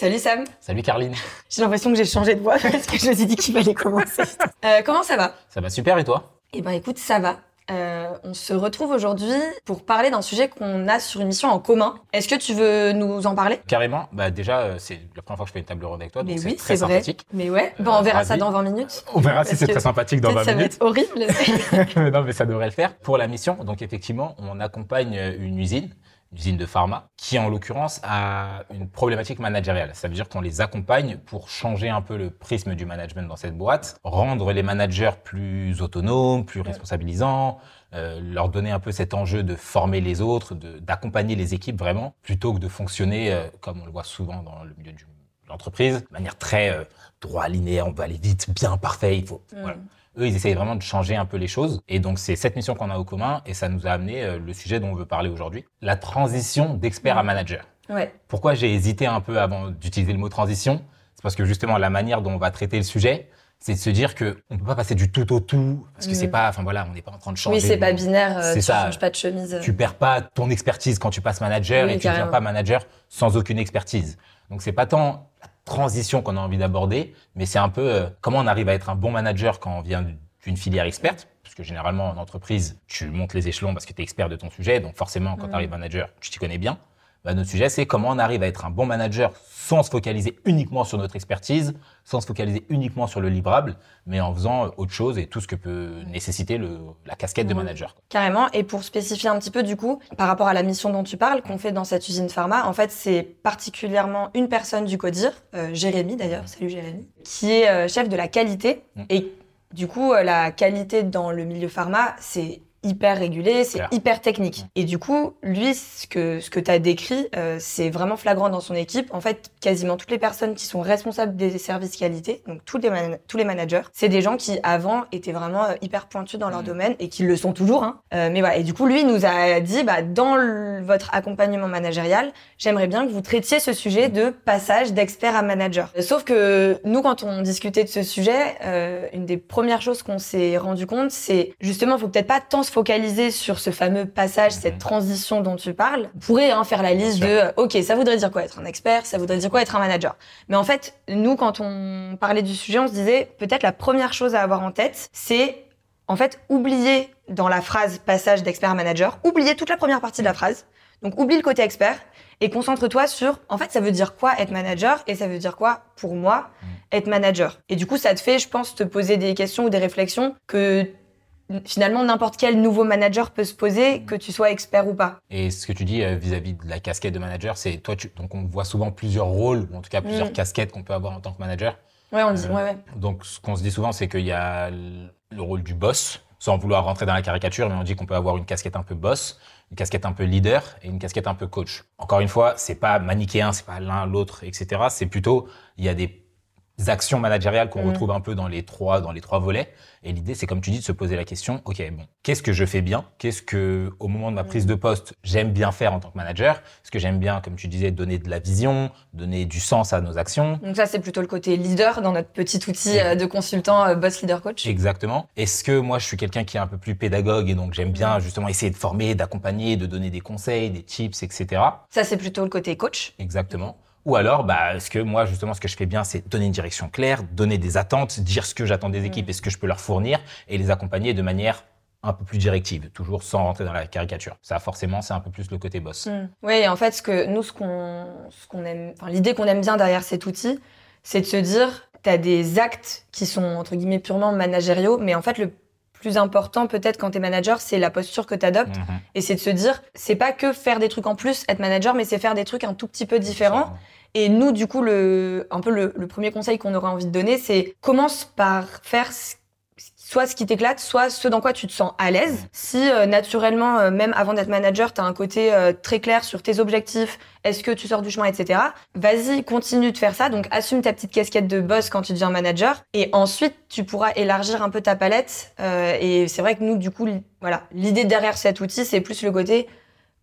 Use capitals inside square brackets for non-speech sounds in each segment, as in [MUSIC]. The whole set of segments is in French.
Salut Sam. Salut Carline. [LAUGHS] J'ai l'impression que j'ai changé de voix [LAUGHS] parce que je me suis dit qu'il fallait commencer. [LAUGHS] Euh, comment ça va? Ça va super et toi? Eh ben écoute, ça va. Euh, on se retrouve aujourd'hui pour parler d'un sujet qu'on a sur une mission en commun. Est-ce que tu veux nous en parler? Carrément. Bah déjà, euh, c'est la première fois que je fais une table ronde avec toi, donc Mais c'est oui, très c'est vrai. sympathique. Mais ouais, bon, on verra ça dans 20 minutes. On verra si c'est très sympathique dans Peut-être 20 ça va minutes. être horrible. non, mais ça devrait le faire. Pour la mission, donc effectivement, on accompagne une usine, une usine de pharma, qui en l'occurrence a une problématique managériale. Ça veut dire qu'on les accompagne pour changer un peu le prisme du management dans cette boîte, rendre les managers plus autonomes, plus responsabilisants, euh, leur donner un peu cet enjeu de former les autres, d'accompagner les équipes vraiment, plutôt que de fonctionner euh, comme on le voit souvent dans le milieu de l'entreprise, de manière très euh, droit, linéaire, on veut aller vite, bien parfait, il faut. Mm. Voilà. Eux, ils essayent vraiment de changer un peu les choses. Et donc, c'est cette mission qu'on a au commun et ça nous a amené euh, le sujet dont on veut parler aujourd'hui. La transition d'expert à manager. Ouais. Pourquoi j'ai hésité un peu avant d'utiliser le mot transition? C'est parce que justement, la manière dont on va traiter le sujet, c'est de se dire que on peut pas passer du tout au tout parce que Mm. c'est pas, enfin voilà, on n'est pas en train de changer. Oui, c'est pas binaire. euh, tu ça. changes pas de chemise. tu perds pas ton expertise quand tu passes manager Oui, et tu ne deviens pas manager sans aucune expertise. Donc c'est pas tant la transition qu'on a envie d'aborder, mais c'est un peu euh, comment on arrive à être un bon manager quand on vient d'une filière experte. Parce que généralement en entreprise, tu montes les échelons parce que tu es expert de ton sujet, donc forcément quand Mm. tu arrives manager, tu t'y connais bien. Bah, notre sujet, c'est comment on arrive à être un bon manager sans se focaliser uniquement sur notre expertise, sans se focaliser uniquement sur le livrable, mais en faisant euh, autre chose et tout ce que peut nécessiter le, la casquette de Mm. manager. Carrément. Et pour spécifier un petit peu, du coup, par rapport à la mission dont tu parles, qu'on fait dans cette usine pharma, en fait, c'est particulièrement une personne du CODIR, euh, Jérémy d'ailleurs, salut Jérémy, qui est euh, chef de la qualité. Mm. Et du coup, la qualité dans le milieu pharma, c'est hyper régulé, c'est hyper technique. Et du coup, lui, ce que, ce que tu as décrit, euh, c'est vraiment flagrant dans son équipe. En fait, quasiment toutes les personnes qui sont responsables des services qualité, donc tous les, man- tous les managers, c'est des gens qui, avant, étaient vraiment euh, hyper pointus dans leur Mm. domaine et qui le sont toujours. Hein. Euh, mais voilà. Et du coup, lui nous a dit, bah, dans le- votre accompagnement managérial, j'aimerais bien que vous traitiez ce sujet de passage d'expert à manager. Sauf que nous, quand on discutait de ce sujet, euh, une des premières choses qu'on s'est rendu compte, c'est justement, il faut peut-être pas tant se focaliser sur ce fameux passage, cette Mhm. transition dont tu parles. On pourrait hein, faire la liste de, euh, ok, ça voudrait dire quoi être un expert, ça voudrait dire quoi être un manager? Mais en fait, nous, quand on parlait du sujet, on se disait, peut-être la première chose à avoir en tête, c'est en fait oublier dans la phrase passage d'expert à manager, oublier toute la première partie de la phrase. Donc oublie le côté expert et concentre-toi sur, en fait, ça veut dire quoi être manager et ça veut dire quoi, pour moi, Mm. être manager? Et du coup, ça te fait, je pense, te poser des questions ou des réflexions que finalement n'importe quel nouveau manager peut se poser, que tu sois expert ou pas. Et ce que tu dis euh, vis-à-vis de la casquette de manager, c'est toi, tu, donc on voit souvent plusieurs rôles, ou en tout cas plusieurs Mm. casquettes qu'on peut avoir en tant que manager. Ouais, on le dit, Euh, ouais, ouais. Donc ce qu'on se dit souvent, c'est qu'il y a le le rôle du boss, sans vouloir rentrer dans la caricature, mais on dit qu'on peut avoir une casquette un peu boss, une casquette un peu leader et une casquette un peu coach. Encore une fois, c'est pas manichéen, c'est pas l'un l'autre, etc. C'est plutôt il y a des actions managériales qu'on Mm. retrouve un peu dans les trois dans les trois volets. Et l'idée, c'est comme tu dis, de se poser la question ok, bon, qu'est-ce que je fais bien? Qu'est-ce que, au moment de ma prise de poste, j'aime bien faire en tant que manager? Est-ce que j'aime bien, comme tu disais, donner de la vision, donner du sens à nos actions? Donc ça, c'est plutôt le côté leader dans notre petit outil euh, de consultant euh, boss leader coach. Exactement. Est-ce que moi, je suis quelqu'un qui est un peu plus pédagogue et donc j'aime bien justement essayer de former, d'accompagner, de donner des conseils, des tips, etc. Ça, c'est plutôt le côté coach. Exactement. Ou alors, bah, est-ce que moi, justement, ce que je fais bien, c'est donner une direction claire, donner des attentes, dire ce que j'attends des équipes et ce que je peux leur fournir et les accompagner de manière un peu plus directive, toujours sans rentrer dans la caricature. Ça, forcément, c'est un peu plus le côté boss. Oui, et en fait, ce que nous, ce qu'on, ce qu'on aime, enfin, l'idée qu'on aime bien derrière cet outil, c'est de se dire, tu as des actes qui sont entre guillemets purement managériaux, mais en fait, le plus important peut-être quand tu es manager, c'est la posture que tu adoptes. Mhm. Et c'est de se dire, c'est pas que faire des trucs en plus, être manager, mais c'est faire des trucs un tout petit peu différents. Et nous, du coup, le, un peu le, le premier conseil qu'on aurait envie de donner, c'est commence par faire ce- soit ce qui t'éclate, soit ce dans quoi tu te sens à l'aise. Si euh, naturellement, euh, même avant d'être manager, tu as un côté euh, très clair sur tes objectifs, est-ce que tu sors du chemin, etc. Vas-y, continue de faire ça. Donc, assume ta petite casquette de boss quand tu deviens manager. Et ensuite, tu pourras élargir un peu ta palette. Et c'est vrai que nous, du coup, voilà, l'idée derrière cet outil, c'est plus le côté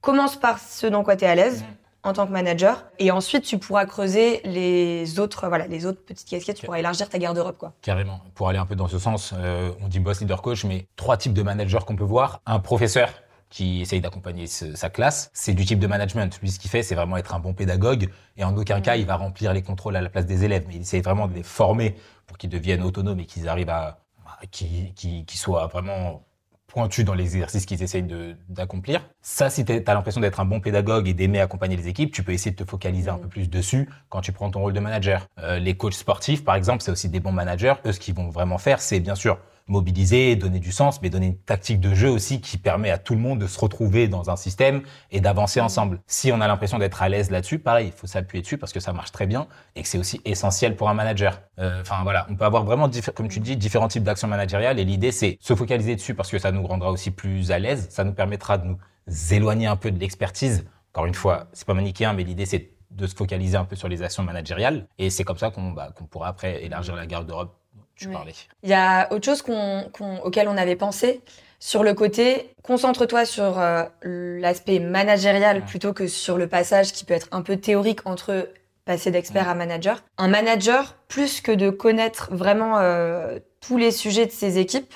commence par ce dans quoi tu es à l'aise en tant que manager et ensuite tu pourras creuser les autres voilà les autres petites casquettes tu pourras élargir ta garde-robe quoi Carrément. Pour aller un peu dans ce sens, euh, on dit boss leader coach, mais trois types de managers qu'on peut voir. Un professeur qui essaye d'accompagner sa classe, c'est du type de management. Lui, ce qu'il fait, c'est vraiment être un bon pédagogue et en aucun cas, il va remplir les contrôles à la place des élèves. Mais il essaye vraiment de les former pour qu'ils deviennent autonomes et qu'ils arrivent à, qu'ils qui, soient vraiment pointus dans les exercices qu'ils essayent d'accomplir. Ça, si tu as l'impression d'être un bon pédagogue et d'aimer accompagner les équipes, tu peux essayer de te focaliser un peu plus dessus quand tu prends ton rôle de manager. Euh, les coachs sportifs, par exemple, c'est aussi des bons managers. Eux, ce qu'ils vont vraiment faire, c'est bien sûr mobiliser, donner du sens, mais donner une tactique de jeu aussi qui permet à tout le monde de se retrouver dans un système et d'avancer ensemble. Si on a l'impression d'être à l'aise là-dessus, pareil, il faut s'appuyer dessus parce que ça marche très bien et que c'est aussi essentiel pour un manager. Euh, enfin voilà, on peut avoir vraiment, comme tu dis, différents types d'actions managériales et l'idée c'est se focaliser dessus parce que ça nous rendra aussi plus à l'aise, ça nous permettra de nous éloigner un peu de l'expertise. Encore une fois, c'est pas manichéen, mais l'idée c'est de se focaliser un peu sur les actions managériales et c'est comme ça qu'on bah, pourra après élargir la d'Europe il y a autre chose qu'on, auquel on avait pensé sur le côté concentre-toi sur euh, l'aspect managérial plutôt que sur le passage qui peut être un peu théorique entre passer d'expert à manager. Un manager, plus que de connaître vraiment euh, tous les sujets de ses équipes,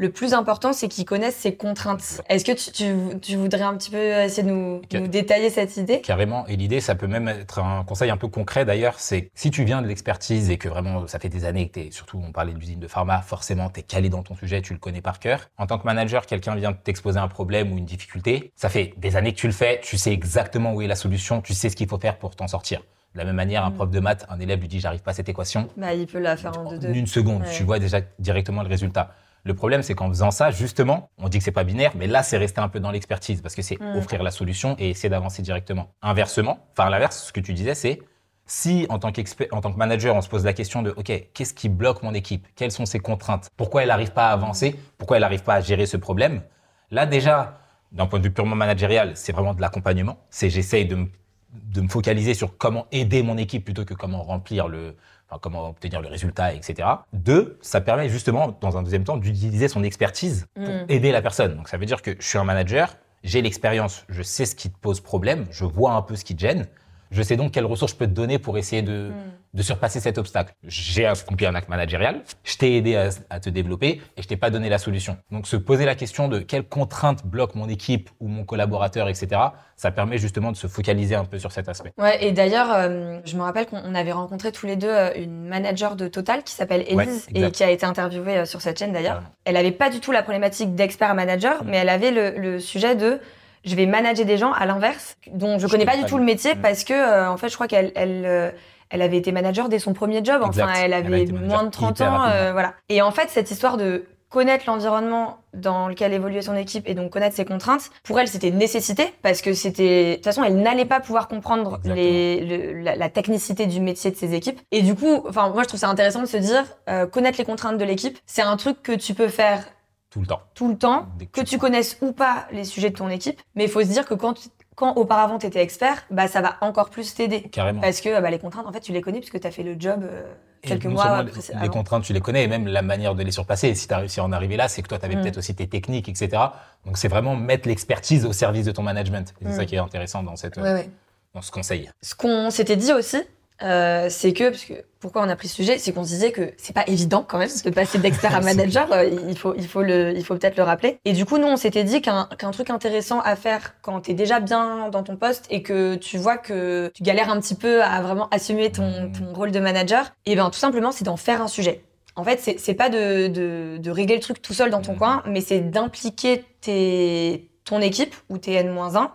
le plus important, c'est qu'ils connaissent ses contraintes. Est-ce que tu, voudrais un petit peu essayer de nous, détailler cette idée? Carrément. Et l'idée, ça peut même être un conseil un peu concret d'ailleurs, c'est si tu viens de l'expertise et que vraiment ça fait des années que tu es, surtout on parlait d'usine de pharma, forcément tu es calé dans ton sujet, tu le connais par cœur. En tant que manager, quelqu'un vient t'exposer un problème ou une difficulté, ça fait des années que tu le fais, tu sais exactement où est la solution, tu sais ce qu'il faut faire pour t'en sortir. De la même manière, un mm. prof de maths, un élève lui dit j'arrive pas à cette équation. Bah, il peut la faire en deux, deux. une seconde, tu vois déjà directement le résultat. Le problème, c'est qu'en faisant ça, justement, on dit que c'est pas binaire, mais là, c'est resté un peu dans l'expertise parce que c'est mm. offrir la solution et essayer d'avancer directement. Inversement, enfin, à l'inverse, ce que tu disais, c'est si en tant, en tant que manager, on se pose la question de OK, qu'est-ce qui bloque mon équipe? Quelles sont ses contraintes? Pourquoi elle n'arrive pas à avancer? Pourquoi elle n'arrive pas à gérer ce problème? Là, déjà, d'un point de vue purement managérial, c'est vraiment de l'accompagnement. C'est j'essaye de de me focaliser sur comment aider mon équipe plutôt que comment remplir le, comment obtenir le résultat, etc. Deux, ça permet justement, dans un deuxième temps, d'utiliser son expertise pour mm. aider la personne. Donc ça veut dire que je suis un manager, j'ai l'expérience, je sais ce qui te pose problème, je vois un peu ce qui te gêne. Je sais donc quelles ressources je peux te donner pour essayer de, hmm. de surpasser cet obstacle. J'ai accompli un acte managérial, je t'ai aidé à, te développer et je t'ai pas donné la solution. Donc se poser la question de quelles contraintes bloquent mon équipe ou mon collaborateur, etc., ça permet justement de se focaliser un peu sur cet aspect. Ouais, et d'ailleurs, euh, je me rappelle qu'on avait rencontré tous les deux euh, une manager de Total qui s'appelle Elise et qui a été interviewée euh, sur cette chaîne d'ailleurs. Elle avait pas du tout la problématique d'expert manager, mais elle avait le, le sujet de je vais manager des gens à l'inverse, dont je, connais pas du tout le métier mm. parce que euh, en fait, je crois qu'elle elle, euh, elle avait été manager dès son premier job. Enfin, elle avait moins de 30 ans, euh, voilà. Et en fait, cette histoire de connaître l'environnement dans lequel évoluait son équipe et donc connaître ses contraintes, pour elle, c'était une nécessité parce que c'était, de toute façon, elle n'allait pas pouvoir comprendre les, la, technicité du métier de ses équipes. Et du coup, enfin, moi, je trouve ça intéressant de se dire, connaître les contraintes de l'équipe, c'est un truc que tu peux faire tout le temps. Tout le temps, que, tu connaisses ou pas les sujets de ton équipe. Mais il faut se dire que quand, quand auparavant tu étais expert, bah, ça va encore plus t'aider. Carrément. Parce que bah, les contraintes, en fait, tu les connais puisque tu as fait le job euh, quelques mois Les contraintes, tu les connais et même la manière de les surpasser. Si tu as réussi à en arriver là, c'est que toi, tu avais mm. peut-être aussi tes techniques, etc. Donc, c'est vraiment mettre l'expertise au service de ton management. C'est ça mm. qui est intéressant dans, cette, dans ce conseil. Ce qu'on s'était dit aussi, euh, c'est que, parce que pourquoi on a pris ce sujet, c'est qu'on se disait que c'est pas évident quand même de passer d'expert à [LAUGHS] manager. Euh, il faut, il faut le, il faut peut-être le rappeler. Et du coup, nous, on s'était dit qu'un qu'un truc intéressant à faire quand t'es déjà bien dans ton poste et que tu vois que tu galères un petit peu à vraiment assumer ton, ton rôle de manager, et eh ben tout simplement, c'est d'en faire un sujet. En fait, c'est pas de, de, de, régler le truc tout seul dans ton mmh. coin, mais c'est d'impliquer tes, ton équipe ou tes N-1 dans,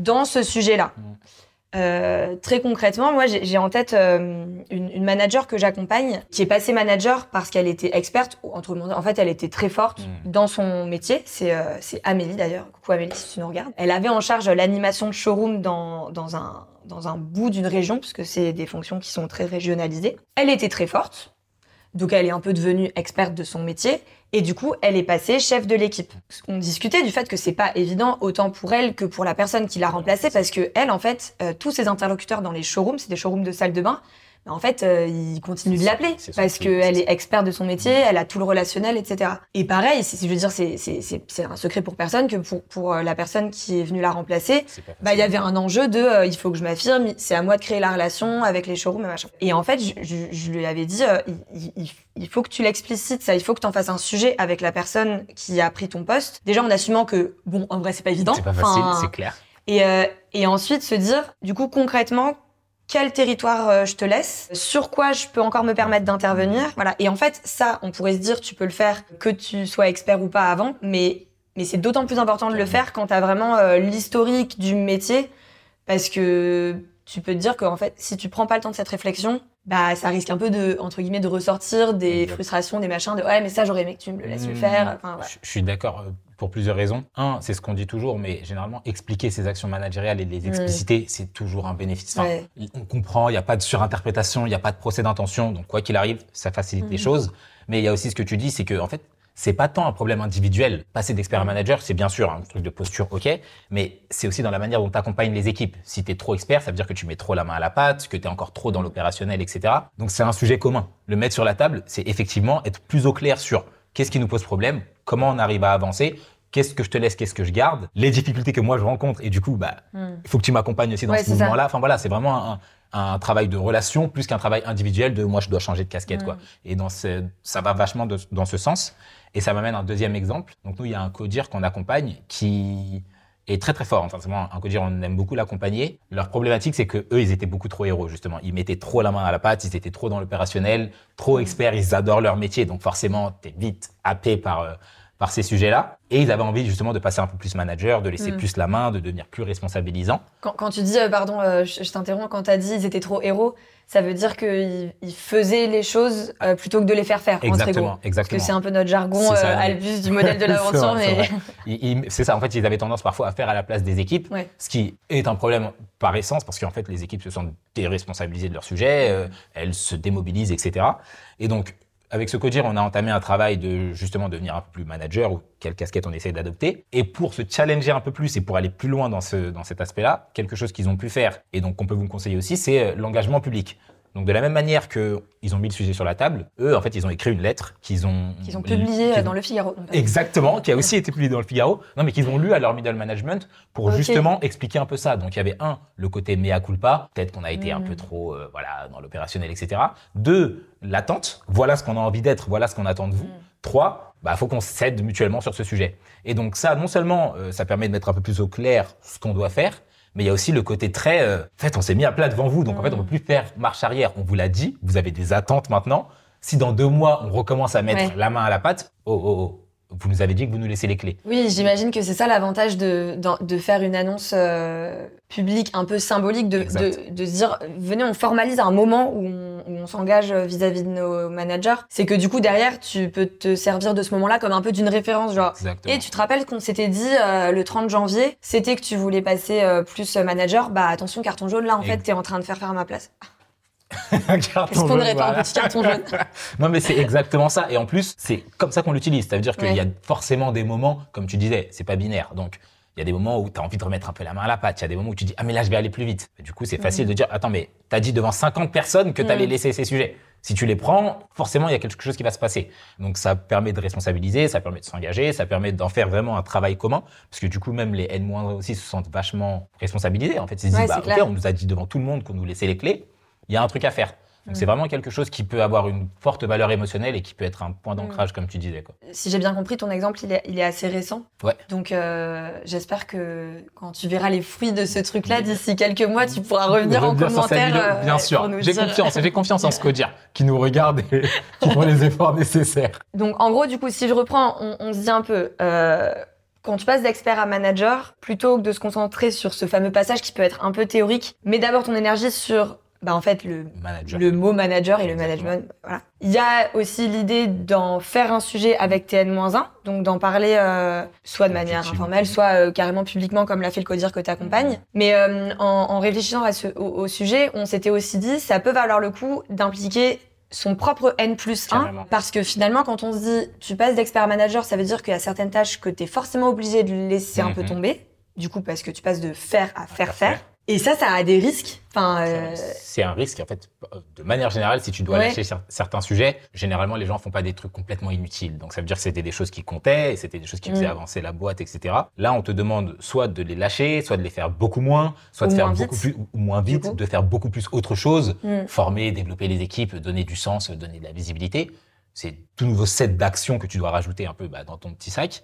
dans ce sujet-là. Mmh. Euh, très concrètement, moi, j'ai en tête euh, une, une, manager que j'accompagne, qui est passée manager parce qu'elle était experte. Entre en fait, elle était très forte mmh. dans son métier. C'est euh, Amélie d'ailleurs. Coucou Amélie, si tu nous regardes. Elle avait en charge l'animation de showroom dans, dans un dans un bout d'une région, puisque c'est des fonctions qui sont très régionalisées. Elle était très forte. Donc elle est un peu devenue experte de son métier et du coup elle est passée chef de l'équipe. On discutait du fait que c'est pas évident autant pour elle que pour la personne qui l'a remplacée parce que elle en fait euh, tous ses interlocuteurs dans les showrooms, c'est des showrooms de salle de bain, en fait, euh, il continue de l'appeler parce qu'elle est experte de son métier, elle a tout le relationnel, etc. Et pareil, c'est- je veux dire, c'est- un secret pour personne que pour, pour euh, la personne qui est venue la remplacer, bah, il y avait un enjeu de euh, il faut que je m'affirme, c'est à moi de créer la relation avec les showrooms et machin. Et en fait, je, je- je lui avais dit, euh, il, il- il faut que tu l'explicites, ça, il faut que tu en fasses un sujet avec la personne qui a pris ton poste. Déjà en assumant que, bon, en vrai, c'est pas évident. C'est pas facile, Enfin, c'est clair. et, euh, et ensuite se dire, du coup, concrètement, quel territoire euh, je te laisse, sur quoi je peux encore me permettre d'intervenir, voilà. Et en fait, ça, on pourrait se dire, tu peux le faire que tu sois expert ou pas avant, mais mais c'est d'autant plus important de le faire quand tu as vraiment euh, l'historique du métier, parce que tu peux te dire qu'en fait, si tu prends pas le temps de cette réflexion, bah ça risque un peu de entre guillemets de ressortir des frustrations, des machins, de ouais mais ça j'aurais aimé que tu me le laisses le Mmh, faire. Enfin, je, suis d'accord pour plusieurs raisons. Un, c'est ce qu'on dit toujours, mais généralement, expliquer ses actions managériales et les expliciter, c'est toujours un bénéfice. Enfin. On comprend, il n'y a pas de surinterprétation, il n'y a pas de procès d'intention. Donc, quoi qu'il arrive, ça facilite les Mhm. choses. Mais il y a aussi ce que tu dis, c'est que, en fait, c'est pas tant un problème individuel. Passer d'expert à manager, c'est bien sûr un truc de posture, ok, mais c'est aussi dans la manière dont tu accompagnes les équipes. Si tu es trop expert, ça veut dire que tu mets trop la main à la pâte, que tu es encore trop dans l'opérationnel, etc. Donc c'est un sujet commun. Le mettre sur la table, c'est effectivement être plus au clair sur qu'est-ce qui nous pose problème, comment on arrive à avancer, qu'est-ce que je te laisse, qu'est-ce que je garde, les difficultés que moi je rencontre, et du coup, bah, Mmh. il faut que tu m'accompagnes aussi dans Ouais, ce mouvement-là. Enfin voilà, c'est vraiment un, un travail de relation plus qu'un travail individuel de moi je dois changer de casquette Mm. quoi. Et dans ce, ça va vachement de- dans ce sens. Et ça m'amène à un deuxième exemple. Donc nous il y a un codir qu'on accompagne qui est très très fort. Enfin c'est vraiment un codir on aime beaucoup l'accompagner. Leur problématique c'est que eux ils étaient beaucoup trop héros justement. Ils mettaient trop la main à la pâte, ils étaient trop dans l'opérationnel, trop Mm. experts, ils adorent leur métier. Donc forcément t'es vite happé par euh, par ces sujets-là. Et ils avaient envie justement de passer un peu plus manager, de laisser Mm. plus la main, de devenir plus responsabilisant. Quand, quand tu dis, euh, pardon, euh, je, je t'interromps, quand tu as dit ils étaient trop héros, ça veut dire qu'ils ils faisaient les choses euh, plutôt que de les faire faire. entre égaux. Exactement, Parce que exactement. c'est un peu notre jargon ça, Albus du modèle de [LAUGHS] l'aventure, mais C'est ça, en fait, ils avaient tendance parfois à faire à la place des équipes, Ouais. ce qui est un problème par essence, parce qu'en fait, les équipes se sentent déresponsabilisées de leur sujet, elles se démobilisent, etc. Et donc, avec ce codir, on a entamé un travail de justement devenir un peu plus manager ou quelle casquette on essaie d'adopter. Et pour se challenger un peu plus et pour aller plus loin dans, dans cet aspect-là, quelque chose qu'ils ont pu faire et donc qu'on peut vous conseiller aussi, c'est euh, l'engagement public. Donc de la même manière que ils ont mis le sujet sur la table, eux en fait ils ont écrit une lettre qu'ils ont qu'ils ont publié euh, qu'ils dans le Figaro. Exactement, qui a aussi été publié dans le Figaro. Non, mais qu'ils ont lu à leur middle management pour justement expliquer un peu ça. Donc il y avait un, le côté mea culpa, peut-être qu'on a été un Mm. peu trop euh, voilà dans l'opérationnel, etc. Deux, l'attente. Voilà ce qu'on a envie d'être, voilà ce qu'on attend de vous. Mm. Trois, bah faut qu'on s'aide mutuellement sur ce sujet. Et donc ça, non seulement euh, ça permet de mettre un peu plus au clair ce qu'on doit faire. Mais il y a aussi le côté très, euh, en fait, on s'est mis à plat devant vous, donc en fait, on Mm. peut plus faire marche arrière. On vous l'a dit, vous avez des attentes maintenant. Si dans deux mois, on recommence à mettre Ouais. la main à la pâte, oh, oh, oh, vous nous avez dit que vous nous laissez les clés. Oui, j'imagine que c'est ça l'avantage de, de faire une annonce euh, publique un peu symbolique, de, de, dire, venez, on formalise un moment où on, on s'engage vis-à-vis de nos managers. C'est que du coup, derrière, tu peux te servir de ce moment-là comme un peu d'une référence, genre. Exactement. Et tu te rappelles qu'on s'était dit euh, le 30 janvier, c'était que tu voulais passer euh, plus manager. Bah attention, carton jaune, là en fait, Ex- t'es en train de faire faire à ma place. [LAUGHS] Est-ce qu'on n'aurait pas un petit carton jaune? [LAUGHS] Non, mais c'est exactement ça. Et en plus, c'est comme ça qu'on l'utilise. Ça veut dire qu'il Ouais. y a forcément des moments, comme tu disais, c'est pas binaire. Donc, il y a des moments où tu as envie de remettre un peu la main à la pâte. Il y a des moments où tu dis, ah, mais là, je vais aller plus vite. Et du coup, c'est facile de dire, attends, mais t'as dit devant 50 personnes que t'allais Mm. laisser ces sujets. Si tu les prends, forcément, il y a quelque chose qui va se passer. Donc, ça permet de responsabiliser, ça permet de s'engager, ça permet d'en faire vraiment un travail commun. Parce que du coup, même les N- aussi se sentent vachement responsabilisés. En fait, ils se disent, Ouais, bah, ok, clair. on nous a dit devant tout le monde qu'on nous laissait les clés. Il y a un truc à faire. Donc, Mm. c'est vraiment quelque chose qui peut avoir une forte valeur émotionnelle et qui peut être un point d'ancrage, comme tu disais. Quoi. si j'ai bien compris, ton exemple, il est, il est assez récent. Ouais. Donc, euh, j'espère que quand tu verras les fruits de ce truc-là, d'ici quelques mois, tu pourras revenir en commentaire. vidéo, euh, bien sûr. J'ai dire- confiance, j'ai confiance en ce codir qui nous regarde et qui font les efforts nécessaires. Donc, en gros, du coup, si je reprends, on, on se dit un peu, euh, quand tu passes d'expert à manager, plutôt que de se concentrer sur ce fameux passage qui peut être un peu théorique, mets d'abord ton énergie sur, bah, en fait, le, Manager. le mot manager et le management. Voilà. Il y a aussi l'idée d'en faire un sujet avec TN-1, donc d'en parler euh, soit de manière informelle, soit euh, carrément publiquement, comme l'a fait le codir que tu accompagnes. Mais euh, en, en réfléchissant à ce, au, au sujet, on s'était aussi dit, ça peut valoir le coup d'impliquer son propre N plus 1, Carrément. parce que finalement, quand on se dit, tu passes d'expert manager, ça veut dire qu'il y a certaines tâches que tu es forcément obligé de laisser un peu Mhm. tomber. Du coup, parce que tu passes de faire à faire faire. Et ça, ça a des risques. Enfin, euh, C'est un risque, en fait. De manière générale, si tu dois lâcher certains sujets, généralement, les gens font pas des trucs complètement inutiles. Donc, ça veut dire que c'était des choses qui comptaient, et c'était des choses qui faisaient mm. avancer la boîte, etc. Là, on te demande soit de les lâcher, soit de les faire beaucoup moins, soit de faire beaucoup plus, ou moins vite, de faire beaucoup plus autre chose, mm. former, développer les équipes, donner du sens, donner de la visibilité. C'est tout nouveau set d'actions que tu dois rajouter un peu bah, dans ton petit sac.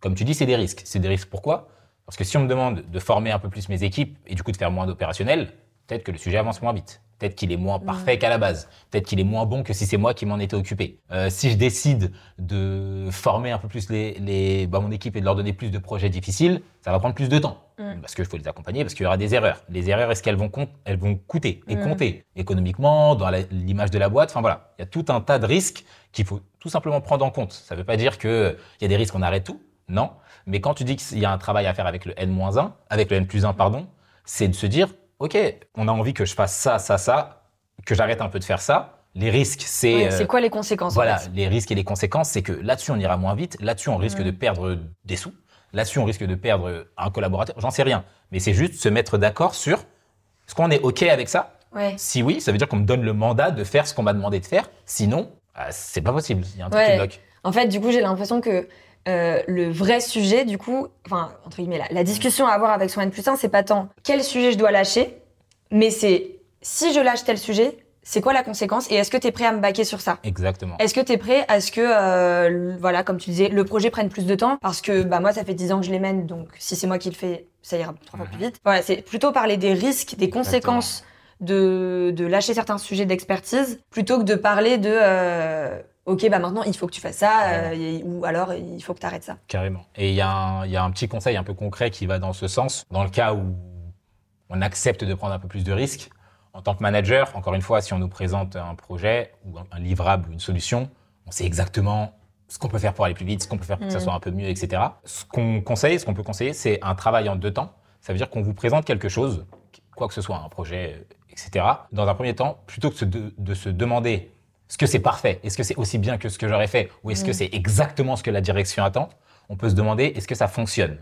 Comme tu dis, c'est des risques. C'est des risques pourquoi? Parce que si on me demande de former un peu plus mes équipes et du coup de faire moins d'opérationnel, peut-être que le sujet avance moins vite. Peut-être qu'il est moins parfait qu'à la base. Peut-être qu'il est moins bon que si c'est moi qui m'en étais occupé. Euh, si je décide de former un peu plus les, les bah, mon équipe et de leur donner plus de projets difficiles, ça va prendre plus de temps. Mm. Parce qu'il faut les accompagner, parce qu'il y aura des erreurs. Les erreurs, est-ce qu'elles vont, elles vont coûter et mm. compter économiquement, dans l'image de la boîte? Enfin voilà, il y a tout un tas de risques qu'il faut tout simplement prendre en compte. Ça ne veut pas dire qu'il y a des risques, on arrête tout. Non. Mais quand tu dis qu'il y a un travail à faire avec le N-1, avec le N plus 1, pardon, c'est de se dire OK, on a envie que je fasse ça, ça, ça, que j'arrête un peu de faire ça. Les risques, c'est. c'est quoi les conséquences Voilà, les risques et les conséquences, c'est que là-dessus, on ira moins vite. Là-dessus, on risque de perdre des sous. Là-dessus, on risque de perdre un collaborateur. J'en sais rien. Mais c'est juste se mettre d'accord sur est-ce qu'on est OK avec ça? Si oui, ça veut dire qu'on me donne le mandat de faire ce qu'on m'a demandé de faire. Sinon, bah, c'est pas possible. Il y a un truc qui bloque. En fait, du coup, j'ai l'impression que euh, le vrai sujet, du coup, enfin, entre guillemets, la, la discussion à avoir avec son N plus 1, c'est pas tant quel sujet je dois lâcher, mais c'est si je lâche tel sujet, c'est quoi la conséquence et est-ce que tu es prêt à me baquer sur ça? Exactement. Est-ce que tu es prêt à ce que, euh, voilà, comme tu disais, le projet prenne plus de temps? Parce que bah, moi, ça fait 10 ans que je les mène, donc si c'est moi qui le fais, ça ira trois fois plus vite. Voilà, c'est plutôt parler des risques, des conséquences de, de lâcher certains sujets d'expertise, plutôt que de parler de... Euh, ok, bah maintenant il faut que tu fasses ça, euh, ou alors il faut que tu arrêtes ça. Carrément. Et il y, y, a un petit conseil un peu concret qui va dans ce sens. Dans le cas où on accepte de prendre un peu plus de risques, en tant que manager, encore une fois, si on nous présente un projet ou un livrable ou une solution, on sait exactement ce qu'on peut faire pour aller plus vite, ce qu'on peut faire pour que ça mm. soit un peu mieux, etc. Ce qu'on conseille, ce qu'on peut conseiller, c'est un travail en deux temps. Ça veut dire qu'on vous présente quelque chose, quoi que ce soit, un projet, etc. Dans un premier temps, plutôt que de se demander est-ce que c'est parfait? Est-ce que c'est aussi bien que ce que j'aurais fait? Ou est-ce que mm. c'est exactement ce que la direction attend? On peut se demander est-ce que ça fonctionne?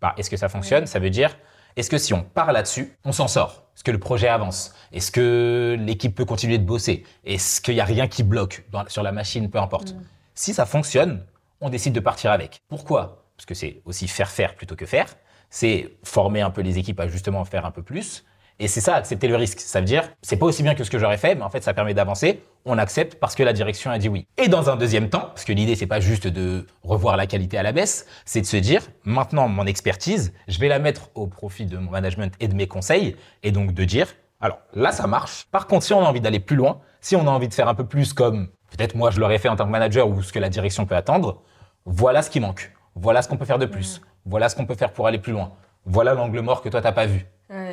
Bah, Est-ce que ça fonctionne? Ça veut dire est-ce que si on part là-dessus, on s'en sort? Est-ce que le projet avance? Est-ce que l'équipe peut continuer de bosser? Est-ce qu'il n'y a rien qui bloque sur la machine? Peu importe. Mm. Si ça fonctionne, on décide de partir avec. Pourquoi? Parce que c'est aussi faire faire plutôt que faire. C'est former un peu les équipes à justement faire un peu plus. Et c'est ça, accepter le risque. Ça veut dire, c'est pas aussi bien que ce que j'aurais fait, mais en fait, ça permet d'avancer. On accepte parce que la direction a dit oui. Et dans un deuxième temps, parce que l'idée, c'est pas juste de revoir la qualité à la baisse, c'est de se dire, maintenant, mon expertise, je vais la mettre au profit de mon management et de mes conseils. Et donc, de dire, alors là, ça marche. Par contre, si on a envie d'aller plus loin, si on a envie de faire un peu plus comme peut-être moi, je l'aurais fait en tant que manager ou ce que la direction peut attendre, voilà ce qui manque. Voilà ce qu'on peut faire de plus. Voilà ce qu'on peut faire pour aller plus loin. Voilà l'angle mort que toi, t'as pas vu.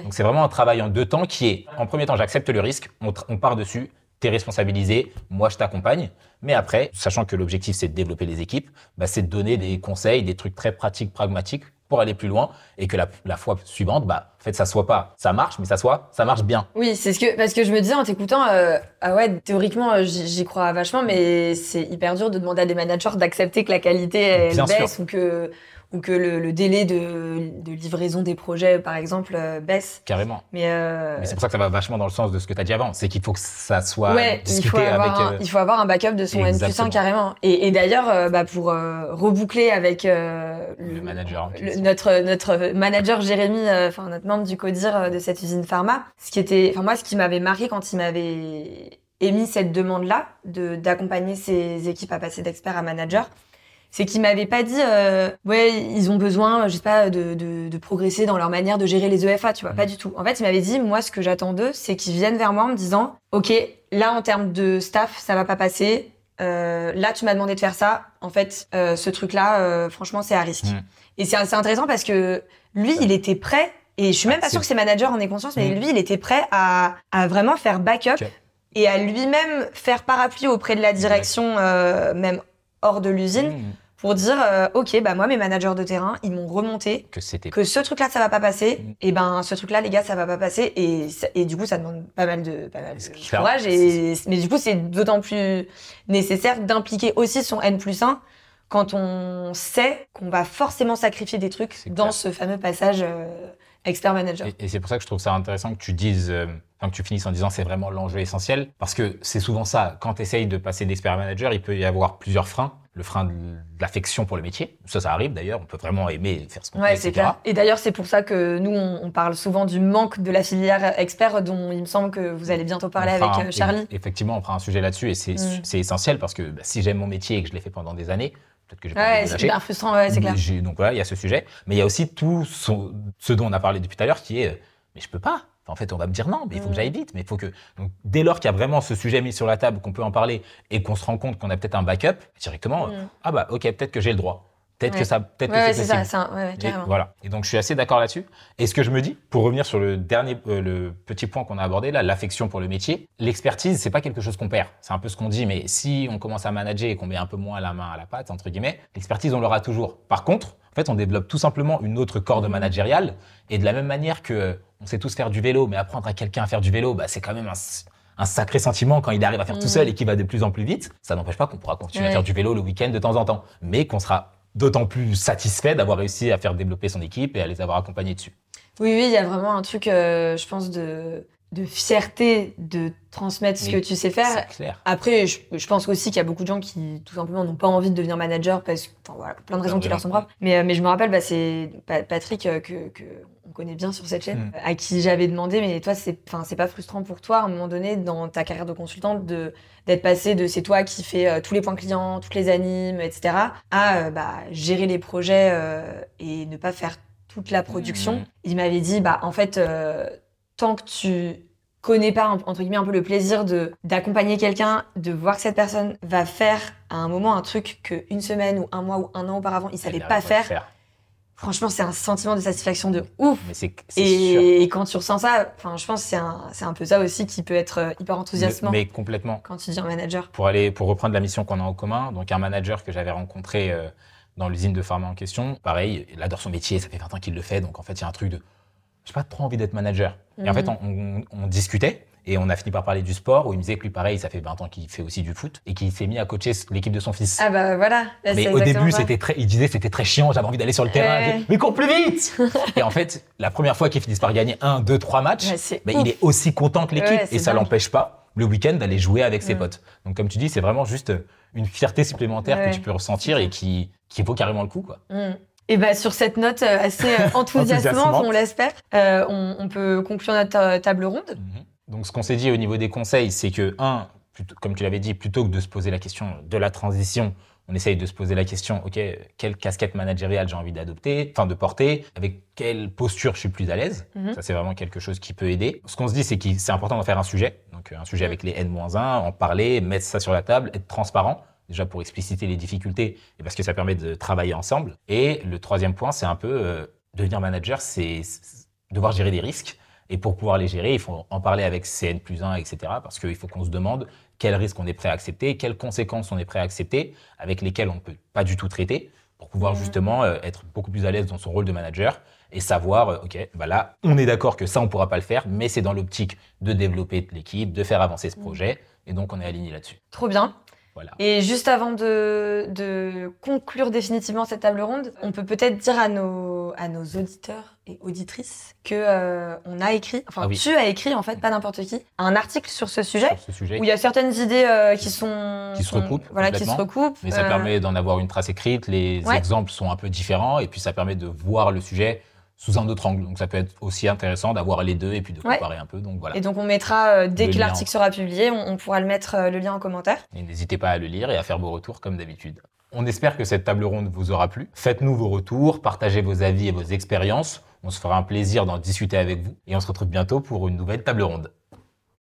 Donc c'est vraiment un travail en deux temps qui est, en premier temps, j'accepte le risque, on, part dessus, t'es responsabilisé, moi je t'accompagne. Mais après, sachant que l'objectif c'est de développer les équipes, bah, c'est de donner des conseils, des trucs très pratiques, pragmatiques pour aller plus loin et que la, fois suivante, bah, en fait, ça soit pas, ça marche, mais ça soit, ça marche bien. Oui, c'est ce que, parce que je me disais en t'écoutant, euh, ah ouais, théoriquement, euh, j'y crois vachement, mais c'est hyper dur de demander à des managers d'accepter que la qualité elle baisse ou que ou que le, délai de, livraison des projets, par exemple, euh, baisse. Carrément. Euh, Mais, c'est pour ça que ça va vachement dans le sens de ce que tu as dit avant. C'est qu'il faut que ça soit ouais, discuté il faut avoir avec. Un, il faut avoir un backup de son N plus 1 carrément. Et, d'ailleurs, euh, bah, pour reboucler avec le manager, notre notre manager Jérémy, enfin notre membre du CODIR de cette usine pharma, ce qui était, enfin moi, ce qui m'avait marqué quand il m'avait émis cette demande-là de d'accompagner ses équipes à passer d'expert à manager c'est qu'ils m'avaient pas dit euh, ouais ils ont besoin je sais pas de, de, de, progresser dans leur manière de gérer les EFA tu vois. Pas mm. du tout. En fait ils m'avaient dit moi ce que j'attends d'eux c'est qu'ils viennent vers moi en me disant ok là en termes de staff ça va pas passer. Euh, là tu m'as demandé de faire ça. En fait euh, ce truc là franchement c'est à risque. Mm. et c'est intéressant parce que lui il était prêt et je suis même pas sûre que ses managers en aient conscience mais mm. lui il était prêt à, à vraiment faire backup et à lui-même faire parapluie auprès de la direction même hors de l'usine pour dire euh, ok bah moi mes managers de terrain ils m'ont remonté que c'était que ce truc là ça va pas passer mm. et ben ce truc là les gars ça va pas passer et et du coup ça demande pas mal de pas mal de courage et mais du coup c'est d'autant plus nécessaire d'impliquer aussi son N plus 1 quand on sait qu'on va forcément sacrifier des trucs dans ce fameux passage euh, expert manager. Et, et c'est pour ça que je trouve ça intéressant que tu dises, euh, que tu finisses en disant c'est vraiment l'enjeu essentiel, parce que c'est souvent ça. Quand tu essayes de passer d'expert manager, il peut y avoir plusieurs freins. Le frein de l'affection pour le métier, ça, ça arrive d'ailleurs. On peut vraiment aimer faire ce qu'on fait, Ouais, etc. c'est clair. Et d'ailleurs, c'est pour ça que nous, on, parle souvent du manque de la filière expert, dont il me semble que vous allez bientôt parler avec un- euh, Charlie. Effectivement, on fera un sujet là-dessus et c'est Mm. c'est essentiel parce que bah, si j'aime mon métier et que je l'ai fait pendant des années, peut-être que j'ai Ouais, de c'est hyper frustrant, ouais, c'est clair. J'ai- Donc voilà, il y a ce sujet. Mais il y a aussi tout ce, ce dont on a parlé depuis tout à l'heure qui est, mais je peux pas. En fait, on va me dire non, mais il faut Mm. que j'aille vite. Mais il faut que. Donc, dès lors qu'il y a vraiment ce sujet mis sur la table, qu'on peut en parler et qu'on se rend compte qu'on a peut-être un backup, directement, Mm. ah bah ok, peut-être que j'ai le droit. Peut-être Ouais. que ça, peut-être Ouais, c'est ça, possible. c'est un- Et voilà. Et donc, je suis assez d'accord là-dessus. Et ce que je me dis, pour revenir sur le dernier, euh, le petit point qu'on a abordé là, l'affection pour le métier, l'expertise, c'est pas quelque chose qu'on perd. C'est un peu ce qu'on dit, mais si on commence à manager et qu'on met un peu moins la main à la pâte, entre guillemets, l'expertise, on l'aura toujours. Par contre, en fait, on développe tout simplement une autre corde Mhm. managériale. Et de la même manière que euh, on sait tous faire du vélo, mais apprendre à quelqu'un à faire du vélo, bah, c'est quand même un, sacré sentiment quand il arrive à faire tout Mhm. seul et qu'il va de plus en plus vite. Ça n'empêche pas qu'on pourra continuer à faire du vélo le week-end de temps en temps, mais qu'on sera d'autant plus satisfait d'avoir réussi à faire développer son équipe et à les avoir accompagnés dessus. Oui, oui, il y a vraiment un truc, euh, je pense, de, de fierté de transmettre ce Mais que tu sais faire. Clair. Après, je, je pense aussi qu'il y a beaucoup de gens qui, tout simplement, n'ont pas envie de devenir manager parce que, enfin, voilà, plein de raisons qui leur sont propres. Mais, euh, mais je me rappelle, bah, c'est Pa- Patrick euh, que, que on connaît bien sur cette chaîne, Mm. à qui j'avais demandé, mais toi, c'est, enfin, c'est pas frustrant pour toi à un moment donné dans ta carrière de consultante de d'être passé de c'est toi qui fais euh, tous les points clients, toutes les animes, etc., à euh, bah, gérer les projets euh, et ne pas faire toute la production. Mm. Il m'avait dit, bah, en fait, euh, tant que tu connais pas entre guillemets un peu le plaisir de d'accompagner quelqu'un, de voir que cette personne va faire à un moment un truc que une semaine ou un mois ou un an auparavant il savait pas faire. Franchement, c'est un sentiment de satisfaction de ouf. Mais c'est c'est sûr. Et, quand tu ressens ça, enfin, je pense que c'est un, c'est un peu ça aussi qui peut être euh, hyper enthousiasmant Mais, mais complètement. quand tu deviens manager. Pour aller, pour reprendre la mission qu'on a en commun, donc un manager que j'avais rencontré euh, dans l'usine de pharma en question, pareil, il adore son métier, ça fait 20 ans qu'il le fait, donc en fait il y a un truc de, j'ai pas trop envie d'être manager. Et en Mhm. fait on, on- on discutait et on a fini par parler du sport où il me disait que lui pareil, ça fait 20 ans qu'il fait aussi du foot et qu'il s'est mis à coacher l'équipe de son fils. Ah bah voilà. là, Mais au début, c'était très, il disait c'était très chiant, j'avais envie d'aller sur le terrain, Ouais. mais cours plus vite [LAUGHS] Et en fait, la première fois qu'ils finissent par gagner un, deux, trois matchs, Ouais, ouf. il est aussi content que l'équipe Ouais, et ça l'empêche pas le week-end d'aller jouer avec ses Mm. potes. Donc comme tu dis, c'est vraiment juste une fierté supplémentaire que tu peux ressentir et qui, qui vaut carrément le coup. Quoi. Et bah sur cette note euh, assez euh, [LAUGHS] enthousiasmante, on l'espère, euh, on, on peut conclure notre table ronde. Mhm. Donc ce qu'on s'est dit au niveau des conseils, c'est que, un, plutôt- comme tu l'avais dit, plutôt que de se poser la question de la transition, on essaye de se poser la question, OK, quelle casquette managériale j'ai envie d'adopter, enfin de porter, avec quelle posture je suis plus à l'aise. Mhm. Ça, c'est vraiment quelque chose qui peut aider. Ce qu'on se dit, c'est que c'est important d'en faire un sujet. Donc, un sujet Mhm. avec les N-1, en parler, mettre ça sur la table, être transparent. Déjà pour expliciter les difficultés et parce que ça permet de travailler ensemble. Et le troisième point, c'est un peu euh, devenir manager, c'est devoir gérer des risques. Et pour pouvoir les gérer, il faut en parler avec CN plus 1, etc. Parce qu'il faut qu'on se demande quels risques on est prêt à accepter, quelles conséquences on est prêt à accepter, avec lesquelles on ne peut pas du tout traiter, pour pouvoir Mhm. justement euh, être beaucoup plus à l'aise dans son rôle de manager et savoir, euh, OK, bah là, on est d'accord que ça, on ne pourra pas le faire, mais c'est dans l'optique de développer l'équipe, de faire avancer ce Mhm. projet, et donc on est aligné là-dessus. Trop bien. Voilà. Et juste avant de, de conclure définitivement cette table ronde, on peut peut-être dire à nos, à nos auditeurs et auditrices que euh, on a écrit, enfin Ah oui. tu as écrit en fait, pas n'importe qui, un article sur ce sujet Sur ce sujet, où il y a certaines idées euh, qui sont Qui se sont- recoupent voilà, qui se recoupent. mais ça Euh, permet d'en avoir une trace écrite, les Ouais. exemples sont un peu différents, et puis ça permet de voir le sujet sous un autre angle. Donc ça peut être aussi intéressant d'avoir les deux et puis de Ouais. comparer un peu. Donc voilà. Et donc on mettra euh, dès Le que l'article sera publié, on, on pourra le mettre euh, le lien en commentaire. Et n'hésitez pas à le lire et à faire vos retours comme d'habitude. On espère que cette table ronde vous aura plu. Faites-nous vos retours, partagez vos avis et vos expériences. On se fera un plaisir d'en discuter avec vous et on se retrouve bientôt pour une nouvelle table ronde.